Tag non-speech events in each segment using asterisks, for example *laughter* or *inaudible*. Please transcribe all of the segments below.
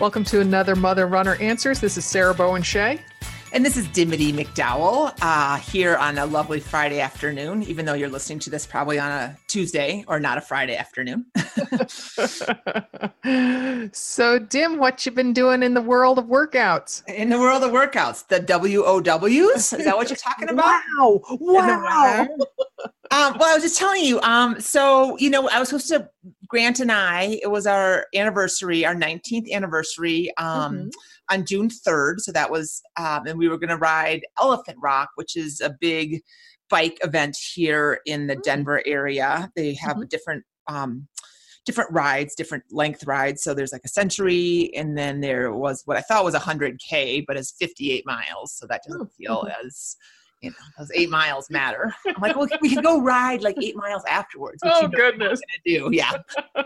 Welcome to another Mother Runner Answers. This is Sarah Bowen Shea. And this is Dimity McDowell uh, here on a lovely Friday afternoon, even though you're listening to this probably on a Tuesday or not a Friday afternoon. *laughs* so, Dim, what you been doing in the world of workouts? In the world of workouts, the WOWs? Is that what you're talking about? Wow. Wow. *laughs* um, well, I was just telling you. Um, so, you know, I was supposed to, Grant and I, it was our anniversary, our 19th anniversary. Um, mm-hmm on June 3rd. So that was, um, and we were going to ride Elephant Rock, which is a big bike event here in the mm. Denver area. They have mm-hmm. different, um, different rides, different length rides. So there's like a century, and then there was what I thought was 100K, but it's 58 miles. So that doesn't feel mm-hmm. as, you know, those eight miles matter. I'm like, well, *laughs* we can go ride like eight miles afterwards. oh, you know goodness. do. Yeah.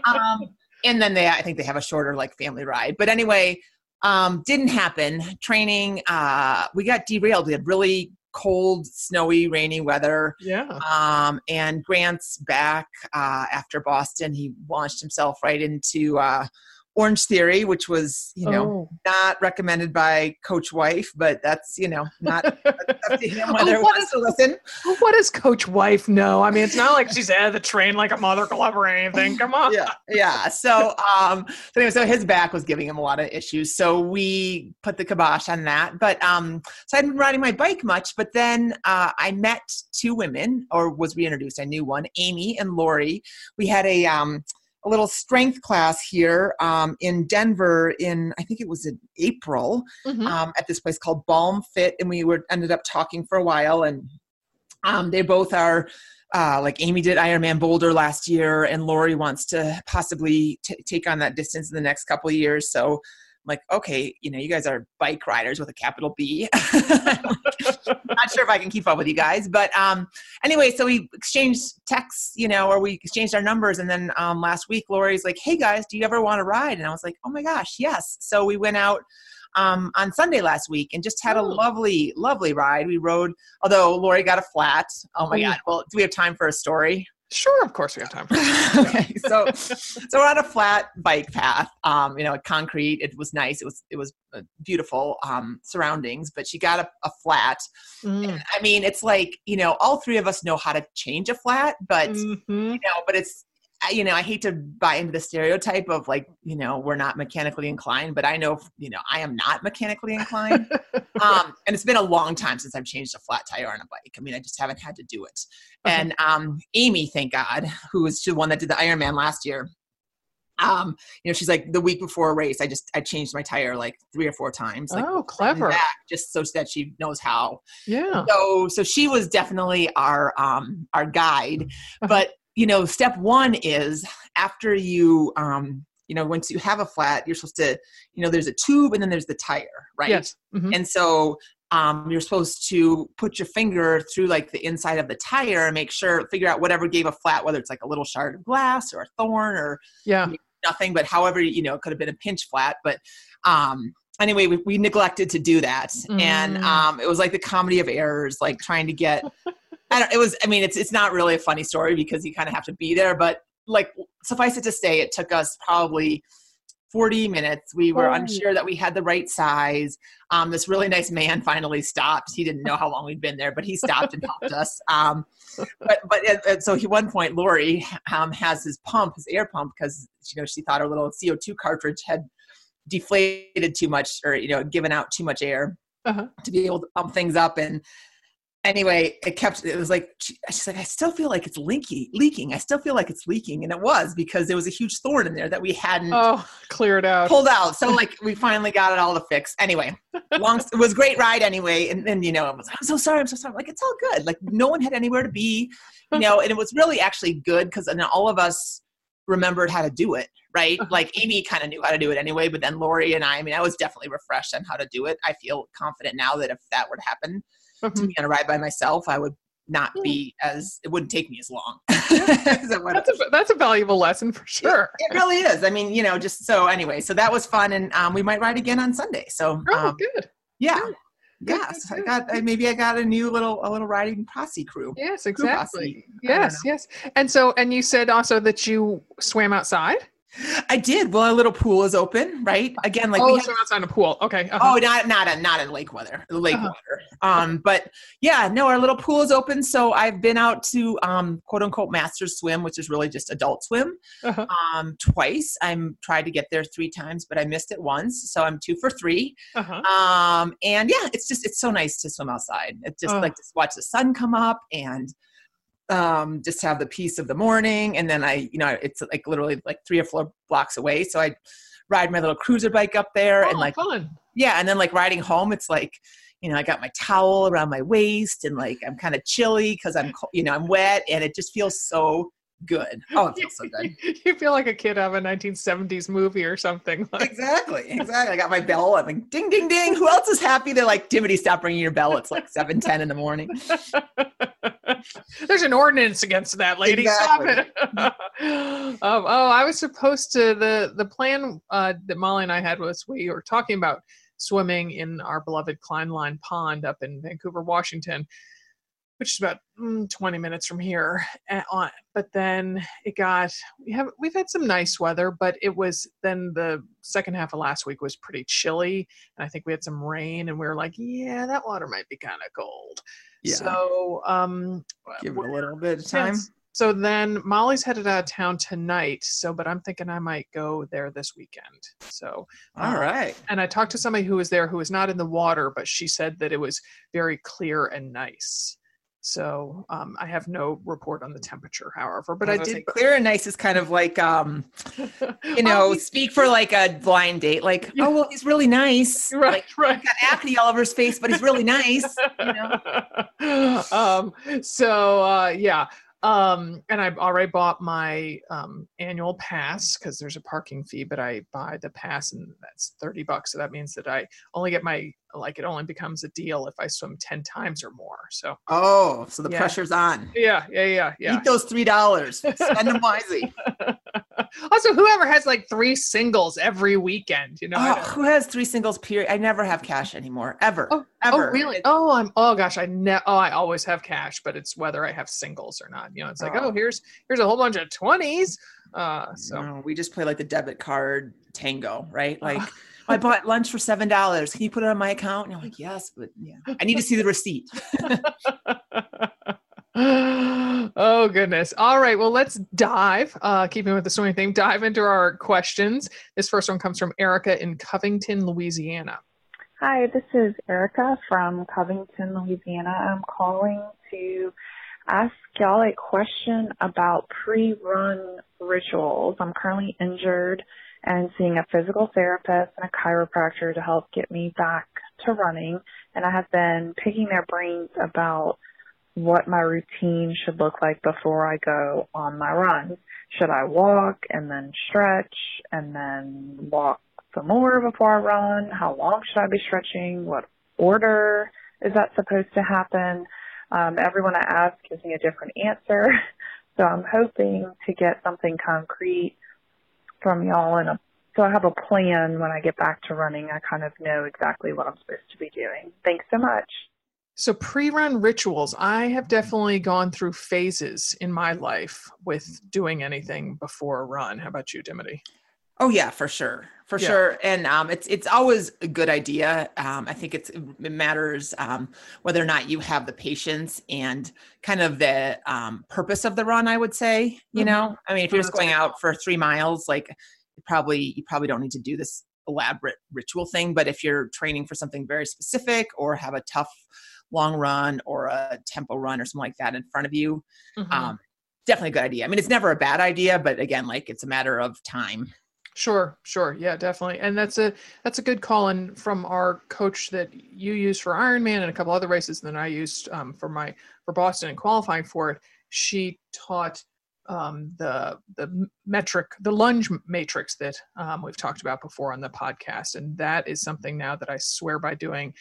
um, and then they, I think they have a shorter like family ride. But anyway, um, didn't happen. Training, uh, we got derailed. We had really cold, snowy, rainy weather. Yeah. Um, and Grant's back uh, after Boston. He launched himself right into uh, Orange Theory, which was, you know, oh. not recommended by Coach Wife, but that's, you know, not *laughs* up to him whether oh, wants to listen. What does Coach Wife know? I mean, it's not like she's at the train like a mother club or anything. Come on. Yeah. Yeah. So, um, so anyway, so his back was giving him a lot of issues. So we put the kibosh on that. But, um, so I hadn't been riding my bike much, but then, uh, I met two women or was reintroduced. I knew one, Amy and Lori. We had a, um, a little strength class here um, in Denver in I think it was in April mm-hmm. um, at this place called Balm Fit, and we were ended up talking for a while, and um, they both are. Uh, like Amy did Ironman Boulder last year, and Lori wants to possibly t- take on that distance in the next couple of years. So like, okay, you know, you guys are bike riders with a capital B. *laughs* *laughs* Not sure if I can keep up with you guys, but um, anyway, so we exchanged texts, you know, or we exchanged our numbers, and then um, last week, Lori's like, "Hey guys, do you ever want to ride?" And I was like, "Oh my gosh, yes!" So we went out um, on Sunday last week and just had a lovely, lovely ride. We rode, although Lori got a flat. Oh my God. Well, do we have time for a story? Sure, of course we have time. *laughs* okay, so so we're on a flat bike path. Um, you know, concrete. It was nice. It was it was uh, beautiful um, surroundings. But she got a, a flat. Mm. I mean, it's like you know, all three of us know how to change a flat, but mm-hmm. you know, but it's you know, I hate to buy into the stereotype of like, you know, we're not mechanically inclined, but I know, you know, I am not mechanically inclined. *laughs* um, and it's been a long time since I've changed a flat tire on a bike. I mean, I just haven't had to do it. Okay. And um, Amy, thank God, who was the one that did the Ironman last year, um, you know, she's like the week before a race, I just I changed my tire like three or four times. Like, oh, clever! Back, just so that she knows how. Yeah. So so she was definitely our um our guide, uh-huh. but you know, step one is after you, um, you know, once you have a flat, you're supposed to, you know, there's a tube and then there's the tire, right? Yes. Mm-hmm. And so um, you're supposed to put your finger through like the inside of the tire and make sure, figure out whatever gave a flat, whether it's like a little shard of glass or a thorn or yeah, nothing, but however, you know, it could have been a pinch flat, but um, anyway, we, we neglected to do that. Mm. And um, it was like the comedy of errors, like trying to get *laughs* I don't, it was, I mean, it's, it's not really a funny story because you kind of have to be there, but like suffice it to say, it took us probably 40 minutes. We were oh. unsure that we had the right size. Um, this really nice man finally stopped. He didn't know how long we'd been there, but he stopped and helped *laughs* us. Um, but but uh, so he, one point, Lori um, has his pump, his air pump, because you know she thought her little CO2 cartridge had deflated too much or you know given out too much air uh-huh. to be able to pump things up and anyway, it kept, it was like, she's like, I still feel like it's leaking, leaking. I still feel like it's leaking. And it was because there was a huge thorn in there that we hadn't oh, cleared out, pulled out. So like we finally got it all to fix. Anyway, long, it was great ride anyway. And then, you know, it was, like, I'm so sorry. I'm so sorry. Like, it's all good. Like no one had anywhere to be, you know, and it was really actually good because then all of us remembered how to do it right uh-huh. like amy kind of knew how to do it anyway but then lori and i i mean i was definitely refreshed on how to do it i feel confident now that if that were to happen mm-hmm. to be on a ride by myself, I would not be as it wouldn't take me as long. *laughs* that's, a, that's a valuable lesson for sure. It, it, really is. I mean, you know, just so anyway, so that was fun, and um, we might ride again on Sunday. So oh, um, good. Yeah. Good. Yes, I got maybe I got a new little a little riding posse crew. Yes, exactly. Yes, yes. And so and you said also that you swam outside? I did. Well, our little pool is open, right? Again, like oh, we had, so outside a pool. Okay. uh-huh. oh, not not a not in lake weather, lake Uh-huh. water. Um, but yeah, no, our little pool is open. So I've been out to um, quote unquote masters swim, which is really just adult swim, Uh-huh. um, twice. I'm tried to get there three times, but I missed it once, so I'm two for three. Uh-huh. Um, and yeah, it's just it's so nice to swim outside. It's just Oh. like to watch the sun come up and um just have the peace of the morning and then i you know it's like literally like three or four blocks away so i ride my little cruiser bike up there and Oh, like fun. yeah and then like riding home it's like you know i got my towel around my waist and like i'm kind of chilly because i'm you know i'm wet and it just feels so good oh it feels so good *laughs* you feel like a kid out of a 1970s movie or something. *laughs* Like, exactly exactly i got my bell i'm like ding ding ding who else is happy they're like dimity stop ringing your bell it's like 7 10 in the morning *laughs* There's an ordinance against that, lady. Stop it. um, oh, I was supposed to the the plan uh, that Molly and I had was we were talking about swimming in our beloved Klineline Pond up in Vancouver, Washington, which is about mm, 20 minutes from here. And on, but then it got we have we've had some nice weather, but it was then the second half of last week was pretty chilly, and I think we had some rain, and we were like, yeah, that water might be kind of cold. yeah. So um, give it a little bit of Yes. time So then Molly's headed out of town tonight. So, but I'm thinking I might go there this weekend. So, all uh, right And I talked to somebody who was there who was not in the water, but she said that it was very clear and nice. So um, I have no report on the temperature, however, but I, gonna did. say, clear and nice is kind of like um *laughs* you know he's- speak for like a blind date like Yeah. oh well he's really nice *laughs* right, like right. got acne all over his face but he's really nice you know *laughs* um so uh yeah um and i've already bought my um annual pass because there's a parking fee but i buy the pass and that's 30 bucks so that means that i only get my like it only becomes a deal if i swim 10 times or more so oh so the Yeah. pressure's on yeah yeah yeah yeah eat those three dollars *laughs* spend them wisely *laughs* also whoever has like three singles every weekend you know oh, who has three singles period i never have cash anymore ever Oh, ever Oh really? Oh, I'm. Oh gosh, I ne- Oh, I always have cash, but it's whether I have singles or not. You know, it's like, Oh. oh, here's here's a whole bunch of twenties. Uh, so no, we just play like the debit card tango right like Uh. I bought lunch for seven dollars. Can you put it on my account? And you're like, yes, but yeah, I need to see the receipt. *laughs* oh goodness. All right. Well, let's dive. Uh, keeping with the swimming theme, dive into our questions. This first one comes from Erica in Covington, Louisiana. Hi, this is Erica from Covington, Louisiana. I'm calling to ask y'all a question about pre-run rituals. I'm currently injured and seeing a physical therapist and a chiropractor to help get me back to running. And I have been picking their brains about what my routine should look like before I go on my run. Should I walk and then stretch and then walk some more before I run? How long should I be stretching? What order is that supposed to happen? Um, everyone I ask gives me a different answer. *laughs* So I'm hoping to get something concrete from y'all and a, so I have a plan when I get back to running. I kind of know exactly what I'm supposed to be doing. Thanks so much. So pre-run rituals, I have definitely gone through phases in my life with doing anything before a run. How about you, Dimity? Oh yeah, for sure, for Yeah. sure. And um, it's it's always a good idea. Um, I think it's it matters um, whether or not you have the patience and kind of the um, purpose of the run. I would say, you Mhm. know, I mean, if you're Oh, just going out for three miles, like you probably you probably don't need to do this elaborate ritual thing. But if you're training for something very specific or have a tough long run or a tempo run or something like that in front of you, Mhm. um, definitely a good idea. I mean, it's never a bad idea, but again, like it's a matter of time. Sure, sure. Yeah, definitely. And that's a that's a good call in from our coach that you used for Ironman and a couple other races and then I used um, for my for Boston and qualifying for it. She taught um, the the metric, the lunge matrix that um, we've talked about before on the podcast, and that is something now that I swear by doing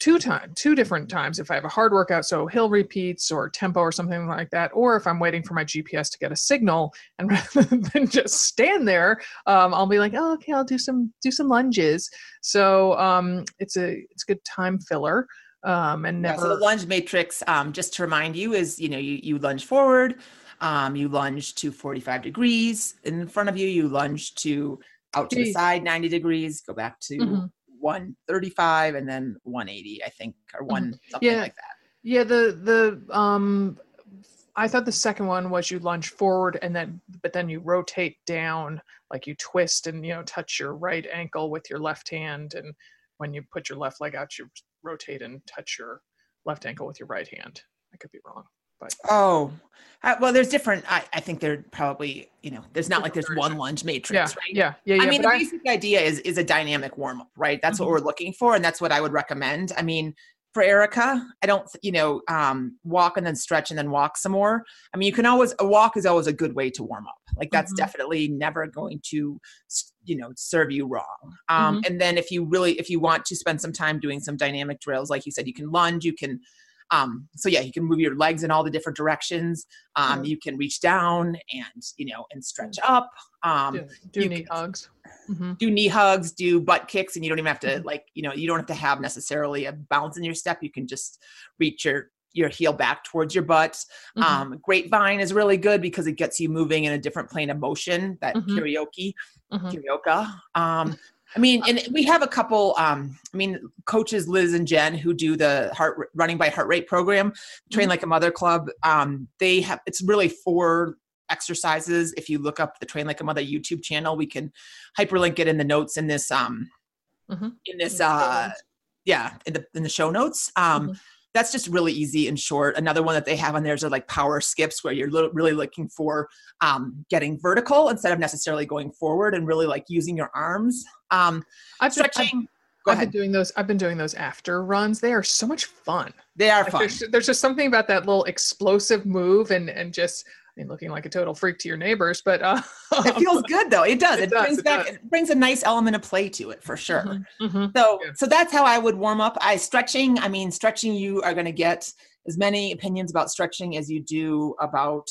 two time two different times if i have a hard workout so hill repeats or tempo or something like that or if i'm waiting for my gps to get a signal *laughs* and rather than just stand there um, i'll be like oh, okay i'll do some do some lunges so um, it's a it's a good time filler um, and Yeah, so the lunge matrix, um, just to remind you, is you know you you lunge forward, Um, you lunge to 45 degrees in front of you. You lunge to out to the side 90 degrees. Go back to Mhm. 135 and then 180, I think, or one something Yeah. like that. Yeah, the the um I thought the second one was you lunge forward and then but then you rotate down like you twist and you know touch your right ankle with your left hand and when you put your left leg out you rotate and touch your left ankle with your right hand. I could be wrong. But Oh, uh, well, there's different. I, I think they're probably, you know, there's not like there's one lunge matrix, yeah, right? yeah, yeah, yeah. I mean, the basic idea is is a dynamic warm up, right? That's Mhm. what we're looking for, and that's what I would recommend. I mean, for Erica, I don't, you know, um, walk and then stretch and then walk some more. I mean, you can always a walk is always a good way to warm up. Like that's Mhm. definitely never going to, you know, serve you wrong. Um, Mm-hmm. And then if you really, if you want to spend some time doing some dynamic drills, like you said, you can lunge, you can. Um, so yeah, you can move your legs in all the different directions. Um, Yeah. You can reach down and you know and stretch up. Um, do, do you knee can- hugs. hmm do knee hugs, do butt kicks, and you don't even have to Mhm. like, you know, you don't have to have necessarily a bounce in your step. You can just reach your your heel back towards your butt. Mhm. Um, grapevine is really good because it gets you moving in a different plane of motion. That Mhm. karaoke, Mhm. karaoke. Um, I mean, and we have a couple. Um, I mean, coaches Liz and Jen who do the heart running by heart rate program, train Mhm. like a mother club. Um, they have it's really four exercises. If you look up the Train Like a Mother YouTube channel, we can hyperlink it in the notes in this um Mhm. in this In the show uh yeah in the in the show notes. Um, Mhm. That's just really easy and short. Another one that they have on there is like power skips where you're really looking for um, getting vertical instead of necessarily going forward and really like using your arms. Um, I've been, I've. I've been doing those. I've been doing those after runs. They are so much fun. They are Like, fun. There's, there's just something about that little explosive move and and just I mean looking like a total freak to your neighbors, but uh, It feels *laughs* good though. It does. It It, does, brings it back. does. It brings a nice element of play to it for sure. Mhm, mhm. So, Yeah. so that's how I would warm up. I stretching. I mean, stretching. You are going to get as many opinions about stretching as you do about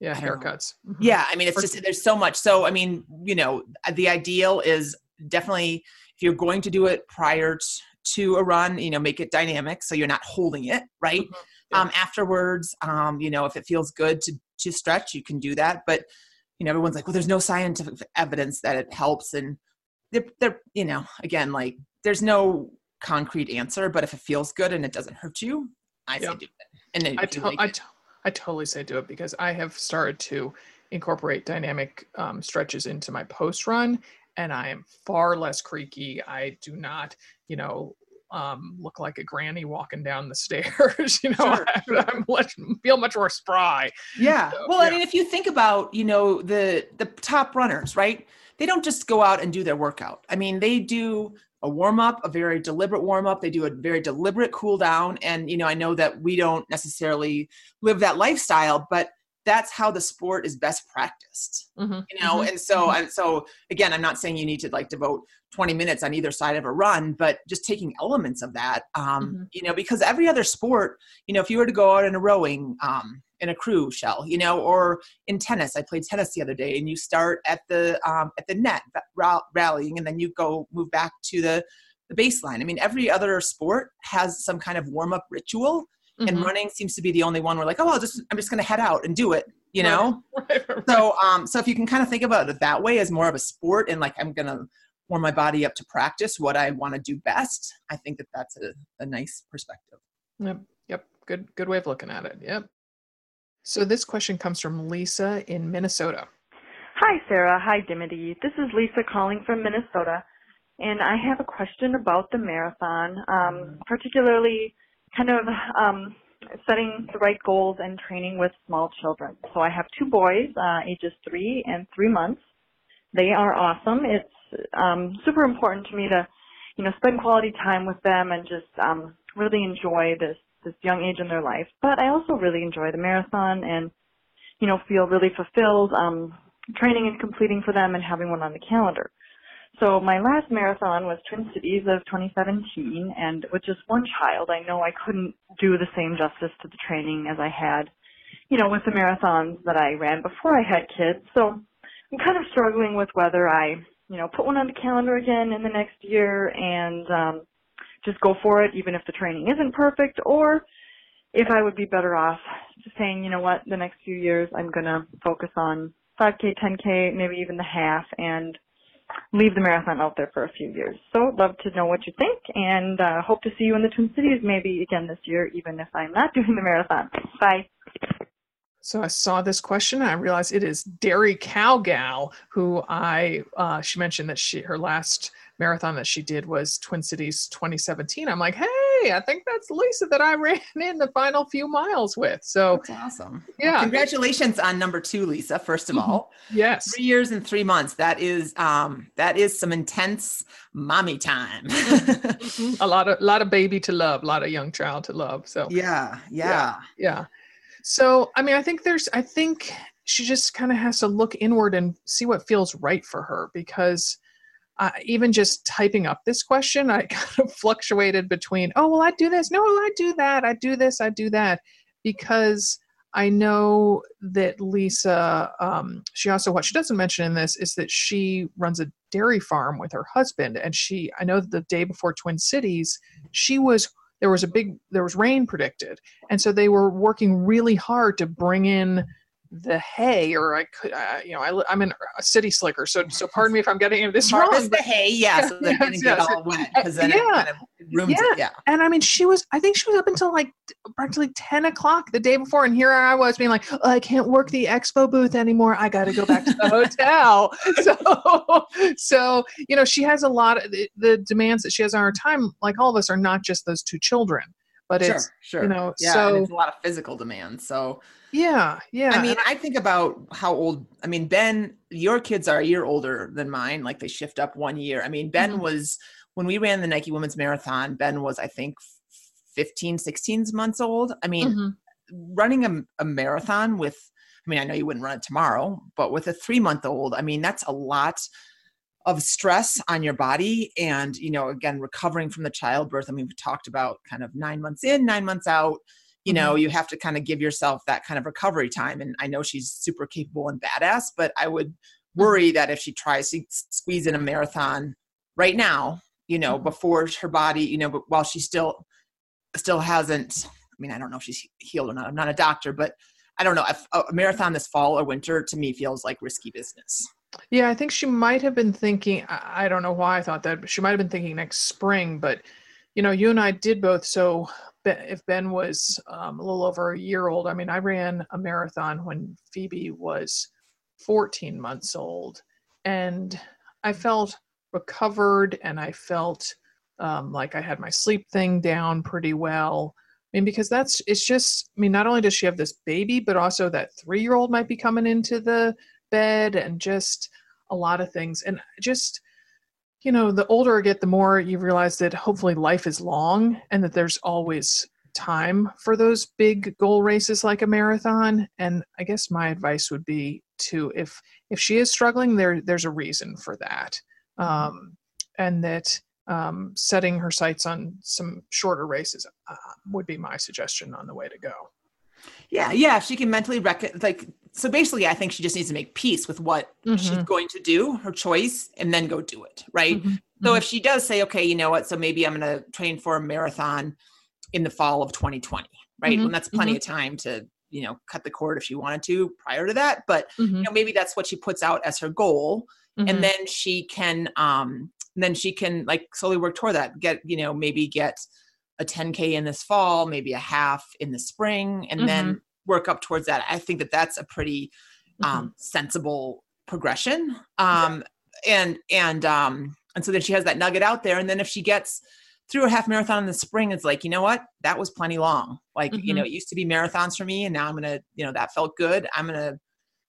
yeah, I don't know. haircuts. Mhm. yeah i mean it's just there's so much so i mean you know the ideal is definitely if you're going to do it prior to a run you know make it dynamic so you're not holding it right Mhm. Um afterwards um you know if it feels good to to stretch you can do that but you know everyone's like well there's no scientific evidence that it helps and they're, they're you know again like there's no concrete answer but if it feels good and it doesn't hurt you i say do it and then I, to- like I, to- I totally say do it because I have started to incorporate dynamic um, stretches into my post run, and I am far less creaky. I do not, you know, um, look like a granny walking down the *laughs* stairs. you know, Sure, I, I'm much, feel much more spry. Yeah. So, well, I mean, if you think about, you know, the the top runners, right? They don't just go out and do their workout. I mean, they do a warm up, a very deliberate warm up. They do a very deliberate cool down. And you know, I know that we don't necessarily live that lifestyle, but that's how the sport is best practiced Mhm, you know mhm, and so mhm. and so again i'm not saying you need to like devote 20 minutes on either side of a run but just taking elements of that um Mhm. you know because every other sport you know if you were to go out in a rowing um in a crew shell you know or in tennis i played tennis the other day and you start at the um at the net rallying and then you go move back to the the baseline i mean every other sport has some kind of warm up ritual and Mhm. running seems to be the only one where like oh i'll just i'm just going to head out and do it you Right. know *laughs* Right, right, right. so um so if you can kind of think about it that way as more of a sport and like i'm gonna warm my body up to practice what i want to do best i think that that's a, a nice perspective Yep. Yep. Good. Good way of looking at it. Yep. So this question comes from Lisa in Minnesota. Hi, Sarah. Hi, Dimity. This is Lisa calling from Minnesota, and I have a question about the marathon, um, particularly kind of um, setting the right goals and training with small children. So I have two boys, uh, ages three and three months. They are awesome. It's um, super important to me to, you know, spend quality time with them and just um, really enjoy this this young age in their life. But I also really enjoy the marathon and, you know, feel really fulfilled. Um, training and completing for them and having one on the calendar. So my last marathon was Twin Cities of 2017, and with just one child, I know I couldn't do the same justice to the training as I had, you know, with the marathons that I ran before I had kids. So I'm kind of struggling with whether I, you know, put one on the calendar again in the next year and um, just go for it, even if the training isn't perfect, or if I would be better off just saying, you know what, the next few years I'm going to focus on 5K, 10K, maybe even the half, and leave the marathon out there for a few years. So love to know what you think, and uh, hope to see you in the Twin Cities maybe again this year, even if I'm not *laughs* doing the marathon. Bye. So I saw this question and I realized it is Dairy Cow Gal, who I uh, she mentioned that she her last marathon that she did was Twin Cities 2017. I'm like, hey, I think that's Lisa that I *laughs* ran in the final few miles with. So that's awesome. Yeah. Well, congratulations on number two, Lisa. First of all, yes, three years and three months. That is um that is some intense mommy time. Mm-hmm. a lot of a lot of baby to love, a lot of young child to love. So yeah, yeah. yeah. yeah. So, I mean, I think there's, I think she just kind of has to look inward and see what feels right for her because uh, even just typing up this question, I *laughs* kind of fluctuated between, oh, well, I do this. No, I do that. I do this. I do that. Because I know that Lisa, um, she also, what she doesn't mention in this is that she runs a dairy farm with her husband. And she, I know the day before Twin Cities, she was there was a big there was rain predicted and so they were working really hard to bring in the hay or i could uh, you know I, am in a city slicker so so pardon me if i'm getting this Harvest wrong the hay yeah, so *laughs* they didn't get all wet because then yeah. it kind of ruins yeah. it yeah and i mean she was i think she was up until like practically 10 o'clock the day before and here i was being like oh, i can't work the expo booth anymore i gotta go back to the hotel *laughs* so so you know she has a lot of the, the demands that she has on her time like all of us are not just those two children but sure, it's sure. you know yeah, so it's a lot of physical demands so yeah yeah i mean i think about how old i mean ben your kids are a year older than mine like they shift up one year i mean ben mm-hmm. was when we ran the nike women's marathon ben was i think 15 16 months old i mean mm-hmm. running a, a marathon with i mean i know you wouldn't run it tomorrow but with a three month old i mean that's a lot of stress on your body and you know again recovering from the childbirth i mean we talked about kind of nine months in nine months out you know mm-hmm. you have to kind of give yourself that kind of recovery time and i know she's super capable and badass but i would mm-hmm. worry that if she tries to squeeze in a marathon right now you know mm-hmm. before her body you know but while she still still hasn't i mean i don't know if she's healed or not i'm not a doctor but i don't know if a marathon this fall or winter to me feels like risky business yeah, I think she might have been thinking, I don't know why I thought that, but she might have been thinking next spring. But, you know, you and I did both. So if Ben was um, a little over a year old, I mean, I ran a marathon when Phoebe was 14 months old. And I felt recovered and I felt um, like I had my sleep thing down pretty well. I mean, because that's, it's just, I mean, not only does she have this baby, but also that three year old might be coming into the bed and just a lot of things. And just, you know, the older I get, the more you realize that hopefully life is long and that there's always time for those big goal races like a marathon. And I guess my advice would be to if if she is struggling, there there's a reason for that. Um, and that um, setting her sights on some shorter races uh, would be my suggestion on the way to go. Yeah, yeah. If she can mentally rec- like, so basically, I think she just needs to make peace with what mm-hmm. she's going to do, her choice, and then go do it. Right. Mm-hmm. So mm-hmm. if she does say, okay, you know what, so maybe I'm going to train for a marathon in the fall of 2020, right? Mm-hmm. And that's plenty mm-hmm. of time to you know cut the cord if she wanted to prior to that but you Mm-hmm. know maybe that's what she puts out as her goal and then she can um then she can like slowly work toward that get you know maybe get a 10k in this fall maybe a half in the spring and then work up towards that. I think that that's a pretty um sensible progression. Um yeah. and and um and so then she has that nugget out there. And then if she gets through a half marathon in the spring it's like you know what? That was plenty long. Like mm-hmm. you know it used to be marathons for me and now i'm gonna you know that felt good. I'm gonna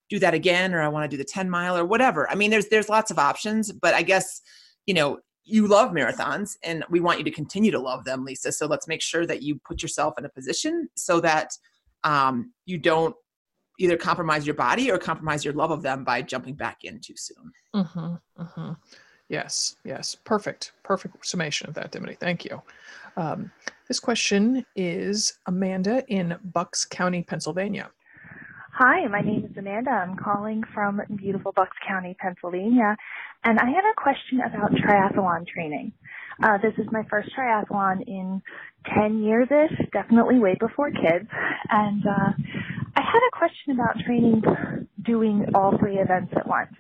do that again or i want to do the 10 mile or whatever. I mean there's there's lots of options but i guess you know you love marathons and we want you to continue to love them lisa. So let's make sure that you put yourself in a position so that um, you don't either compromise your body or compromise your love of them by jumping back in too soon mm-hmm, mm-hmm. Yes, yes. Perfect. Perfect summation of that, Dimity. Thank you. Um, this question is Amanda in Bucks County, Pennsylvania. Hi, my name is Amanda. I'm calling from beautiful Bucks County, Pennsylvania, and I have a question about triathlon training. Uh, this is my first triathlon in 10 years ish, definitely way before kids. And uh, I had a question about training doing all three events at once.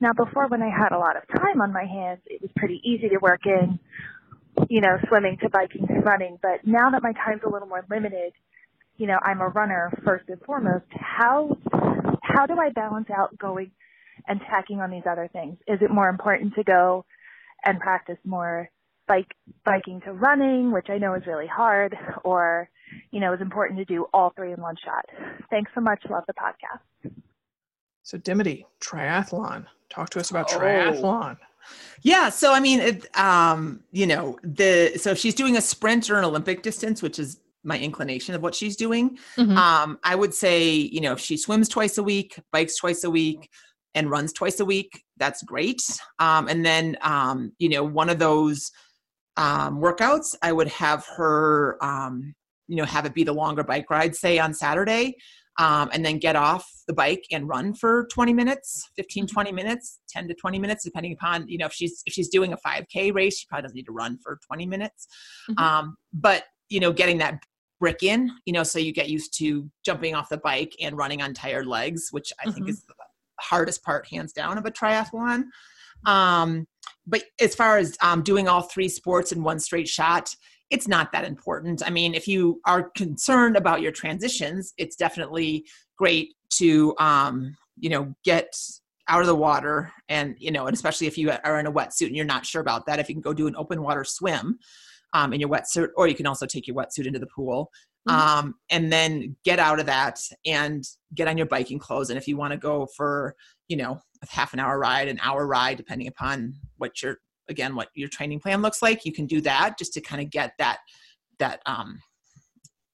Now, before when I had a lot of time on my hands, it was pretty easy to work in, you know, swimming to biking to running. But now that my time's a little more limited, you know, I'm a runner first and foremost. How how do I balance out going and tacking on these other things? Is it more important to go and practice more bike biking to running, which I know is really hard, or you know, is important to do all three in one shot. Thanks so much. Love the podcast. So Dimity, triathlon. Talk to us about oh. triathlon. Yeah, so I mean, it, um, you know, the so if she's doing a sprint or an Olympic distance, which is my inclination of what she's doing. Mm-hmm. Um, I would say, you know, if she swims twice a week, bikes twice a week, and runs twice a week, that's great. Um, and then, um, you know, one of those um, workouts, I would have her, um, you know, have it be the longer bike ride, say on Saturday, um, and then get off the bike and run for 20 minutes 15 mm-hmm. 20 minutes 10 to 20 minutes depending upon you know if she's if she's doing a 5k race she probably doesn't need to run for 20 minutes mm-hmm. um, but you know getting that brick in, you know, so you get used to jumping off the bike and running on tired legs, which I mm-hmm. think is the hardest part, hands down, of a triathlon. Um, but as far as um, doing all three sports in one straight shot, it's not that important. I mean, if you are concerned about your transitions, it's definitely great to, um, you know, get out of the water and, you know, and especially if you are in a wetsuit and you're not sure about that, if you can go do an open water swim, um, in your wetsuit, or you can also take your wetsuit into the pool. Mm-hmm. Um, and then get out of that and get on your biking clothes. And if you want to go for, you know, half an hour ride, an hour ride, depending upon what your again what your training plan looks like, you can do that just to kind of get that that um,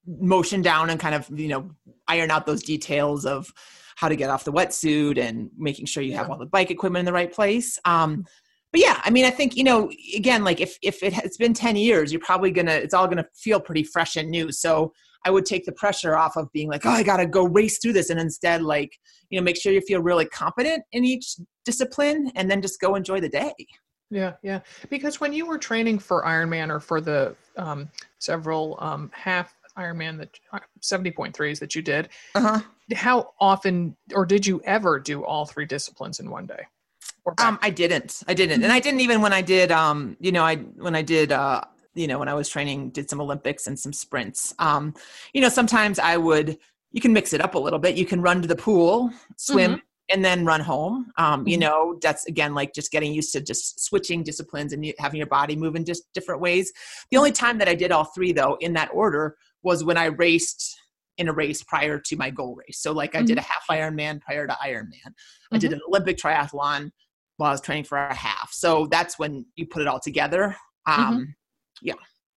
motion down and kind of you know iron out those details of how to get off the wetsuit and making sure you yeah. have all the bike equipment in the right place. Um, but yeah, I mean, I think you know, again, like if if it has been ten years, you're probably gonna it's all gonna feel pretty fresh and new. So I would take the pressure off of being like, oh, I gotta go race through this, and instead, like, you know, make sure you feel really competent in each discipline, and then just go enjoy the day. Yeah, yeah. Because when you were training for Ironman or for the um, several um, half Ironman that uh, seventy point threes that you did, uh-huh. how often or did you ever do all three disciplines in one day? Um, I didn't. I didn't, and I didn't even when I did. Um, you know, I when I did. Uh, you know, when I was training, did some Olympics and some sprints. Um, you know, sometimes I would. You can mix it up a little bit. You can run to the pool, swim, mm-hmm. and then run home. Um, mm-hmm. You know, that's again like just getting used to just switching disciplines and having your body move in just different ways. The only time that I did all three though in that order was when I raced in a race prior to my goal race. So like I mm-hmm. did a half Ironman prior to Ironman. I did mm-hmm. an Olympic triathlon while I was training for a half. So that's when you put it all together. Mm-hmm. Um, mm-hmm. Yeah.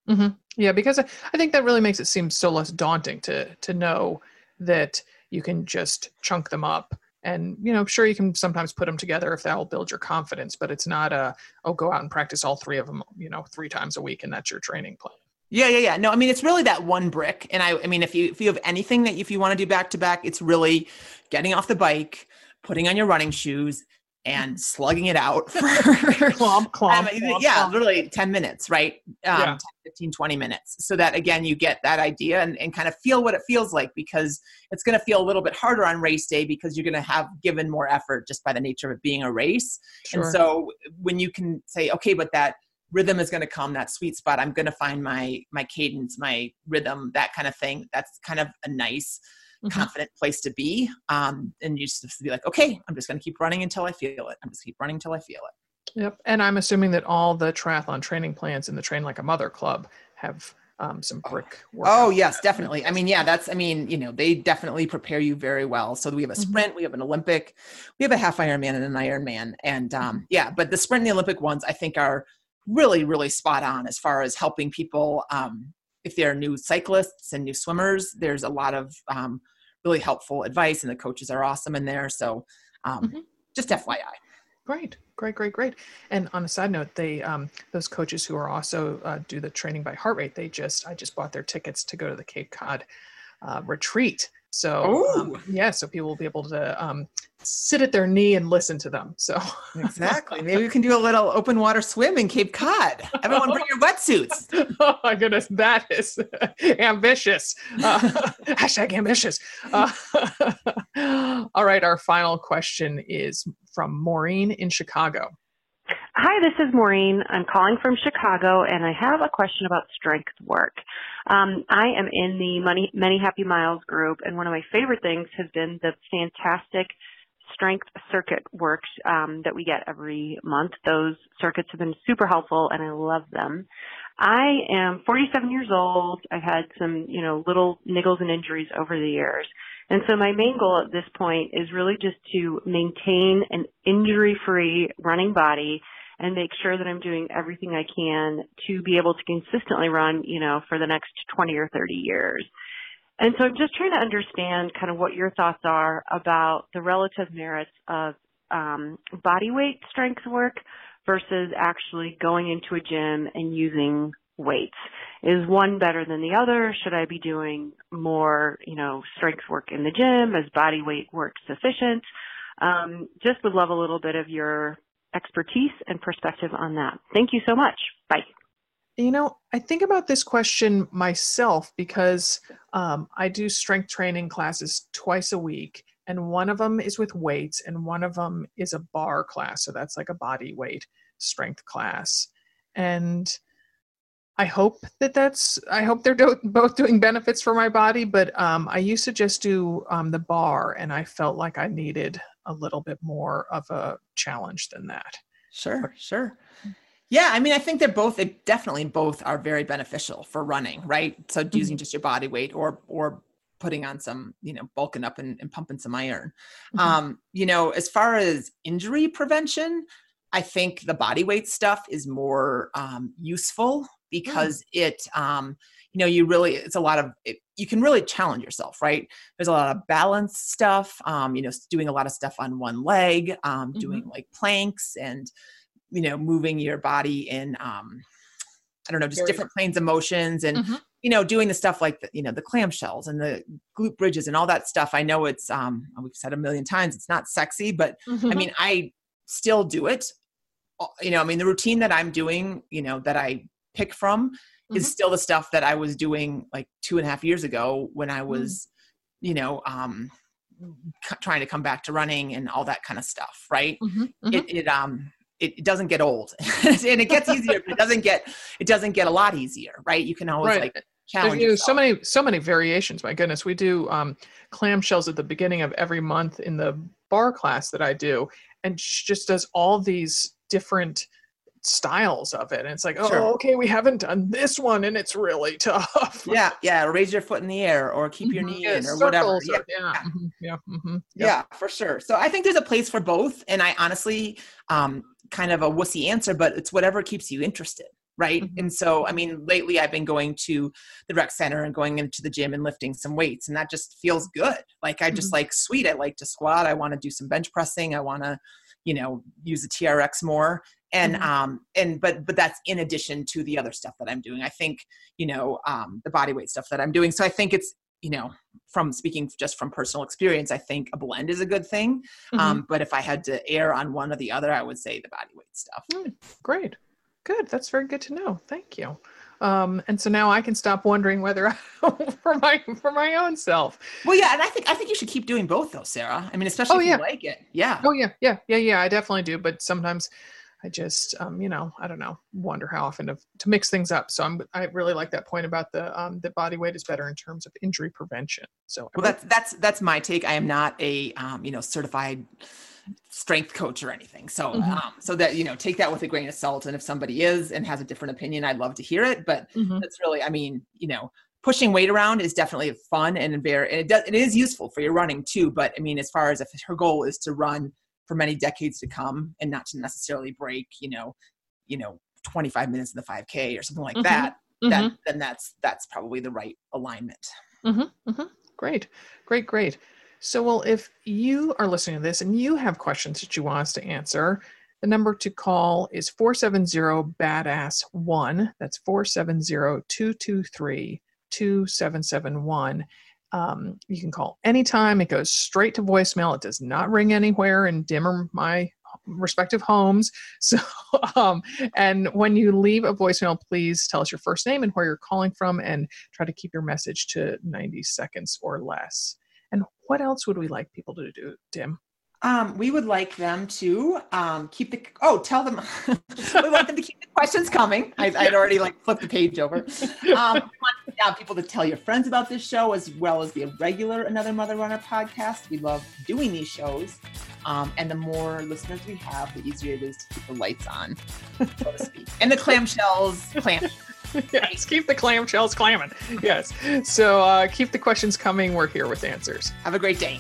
Mm-hmm. Yeah, because I, I think that really makes it seem so less daunting to to know that you can just chunk them up and you know sure you can sometimes put them together if that will build your confidence but it's not a oh go out and practice all three of them you know three times a week and that's your training plan yeah yeah yeah no i mean it's really that one brick and i i mean if you if you have anything that if you want to do back to back it's really getting off the bike putting on your running shoes and slugging it out *laughs* for clomp, *laughs* clomp, yeah clomp. literally 10 minutes right um, yeah. 10, 15 20 minutes so that again you get that idea and, and kind of feel what it feels like because it's going to feel a little bit harder on race day because you're going to have given more effort just by the nature of it being a race sure. and so when you can say okay but that rhythm is going to come that sweet spot i'm going to find my my cadence my rhythm that kind of thing that's kind of a nice mm-hmm. confident place to be. Um, and you just be like, okay, I'm just going to keep running until I feel it. I'm just keep running until I feel it. Yep. And I'm assuming that all the triathlon training plans in the Train Like a Mother Club have um, some brick. Oh yes, definitely. I mean, yeah, that's. I mean, you know, they definitely prepare you very well. So we have a mm-hmm. sprint, mm-hmm. we have an Olympic, we have a half Ironman and an Ironman, and um, mm-hmm. yeah. But the sprint and the Olympic ones, I think, are really, really spot on as far as helping people. Um, if they're new cyclists and new swimmers, there's a lot of um, really helpful advice, and the coaches are awesome in there. So, um, mm-hmm. just FYI. Great, great, great, great. And on a side note, they um, those coaches who are also uh, do the training by heart rate, they just I just bought their tickets to go to the Cape Cod uh, retreat So um, yeah, so people will be able to um, sit at their knee and listen to them. So exactly. Maybe we can do a little open water swim in Cape Cod. Everyone bring your wetsuits. *laughs* oh my goodness, that is *laughs* ambitious. Uh, *laughs* hashtag ambitious. Uh, all right, our final question is from Maureen in Chicago. Hi, this is Maureen. I'm calling from Chicago, and I have a question about strength work. Um, I am in the Money, Many Happy Miles group, and one of my favorite things has been the fantastic strength circuit works um, that we get every month. Those circuits have been super helpful, and I love them. I am 47 years old. I've had some, you know, little niggles and injuries over the years. And so my main goal at this point is really just to maintain an injury-free running body and make sure that I'm doing everything I can to be able to consistently run, you know, for the next 20 or 30 years. And so I'm just trying to understand kind of what your thoughts are about the relative merits of um, body weight strength work versus actually going into a gym and using weights. Is one better than the other? Should I be doing more, you know, strength work in the gym? Is body weight work sufficient? Um, just would love a little bit of your expertise and perspective on that. Thank you so much. Bye. You know, I think about this question myself because um, I do strength training classes twice a week, and one of them is with weights, and one of them is a bar class. So that's like a body weight strength class. And I hope that that's, I hope they're do- both doing benefits for my body, but um, I used to just do um, the bar, and I felt like I needed a little bit more of a challenge than that. Sure, sure. Yeah, I mean, I think they're both they definitely both are very beneficial for running, right? So mm-hmm. using just your body weight or or putting on some, you know, bulking up and, and pumping some iron. Mm-hmm. Um, you know, as far as injury prevention, I think the body weight stuff is more um, useful mm. because mm. it, um, you know, you really it's a lot of it, you can really challenge yourself, right? There's a lot of balance stuff, um, you know, doing a lot of stuff on one leg, um, mm-hmm. doing like planks and you know moving your body in um i don't know just Very different planes of motions and mm-hmm. you know doing the stuff like the you know the clamshells and the glute bridges and all that stuff i know it's um we've said a million times it's not sexy but mm-hmm. i mean i still do it you know i mean the routine that i'm doing you know that i pick from mm-hmm. is still the stuff that i was doing like two and a half years ago when i mm. was you know um trying to come back to running and all that kind of stuff right mm-hmm. Mm-hmm. it, it um it, doesn't get old *laughs* and it gets easier but it doesn't get it doesn't get a lot easier right you can always right. like challenge There's, so many so many variations my goodness we do um, clamshells at the beginning of every month in the bar class that i do and she just does all these different styles of it and it's like oh sure. okay we haven't done this one and it's really *laughs* tough yeah yeah raise your foot in the air or keep your mm-hmm. knee yeah, in or whatever yeah yeah mm-hmm. Yeah, mm-hmm. yeah for sure so i think there's a place for both and i honestly um kind of a wussy answer, but it's whatever keeps you interested right mm-hmm. and so i mean lately i've been going to the rec center and going into the gym and lifting some weights and that just feels good like i just mm-hmm. like sweet i like to squat i want to do some bench pressing i want to you know use the trx more and mm-hmm. um and but but that's in addition to the other stuff that i'm doing i think you know um the body weight stuff that i'm doing so i think it's you know from speaking just from personal experience i think a blend is a good thing mm-hmm. um, but if i had to err on one or the other i would say the body weight stuff mm, great good that's very good to know thank you um, and so now I can stop wondering whether I, *laughs* for my for my own self. Well, yeah, and I think I think you should keep doing both, though, Sarah. I mean, especially oh, if yeah. you like it. Yeah. Oh yeah, yeah, yeah, yeah. I definitely do. But sometimes I just, um, you know, I don't know, wonder how often to, to mix things up. So I'm, I really like that point about the um, the body weight is better in terms of injury prevention. So well, that's that's that's my take. I am not a um, you know certified strength coach or anything. So mm-hmm. um, so that you know, take that with a grain of salt. And if somebody is and has a different opinion, I'd love to hear it. But mm-hmm. that's really, I mean, you know, pushing weight around is definitely fun and very, and it does, it is useful for your running too. But I mean, as far as if her goal is to run for many decades to come and not to necessarily break you know you know 25 minutes in the 5k or something like mm-hmm. that mm-hmm. then then that's that's probably the right alignment mm-hmm. mm-hmm. great great great so well if you are listening to this and you have questions that you want us to answer the number to call is 470 badass 1 that's 470 223 2771 Um, you can call anytime. It goes straight to voicemail. It does not ring anywhere in dim or my respective homes. *laughs* So, um, and when you leave a voicemail, please tell us your first name and where you're calling from and try to keep your message to 90 seconds or less. And what else would we like people to do, Dim? Um, we would like them to um, keep the oh tell them *laughs* we want them to keep the questions coming. I, would already like flipped the page over. *laughs* Um, we want yeah, people to tell your friends about this show as well as the regular Another Mother Runner podcast. We love doing these shows, um, and the more listeners we have, the easier it is to keep the lights on, so to speak, and the clamshells clam. *laughs* yes, keep the clamshells clamming. Yes. So uh, keep the questions coming. We're here with answers. Have a great day.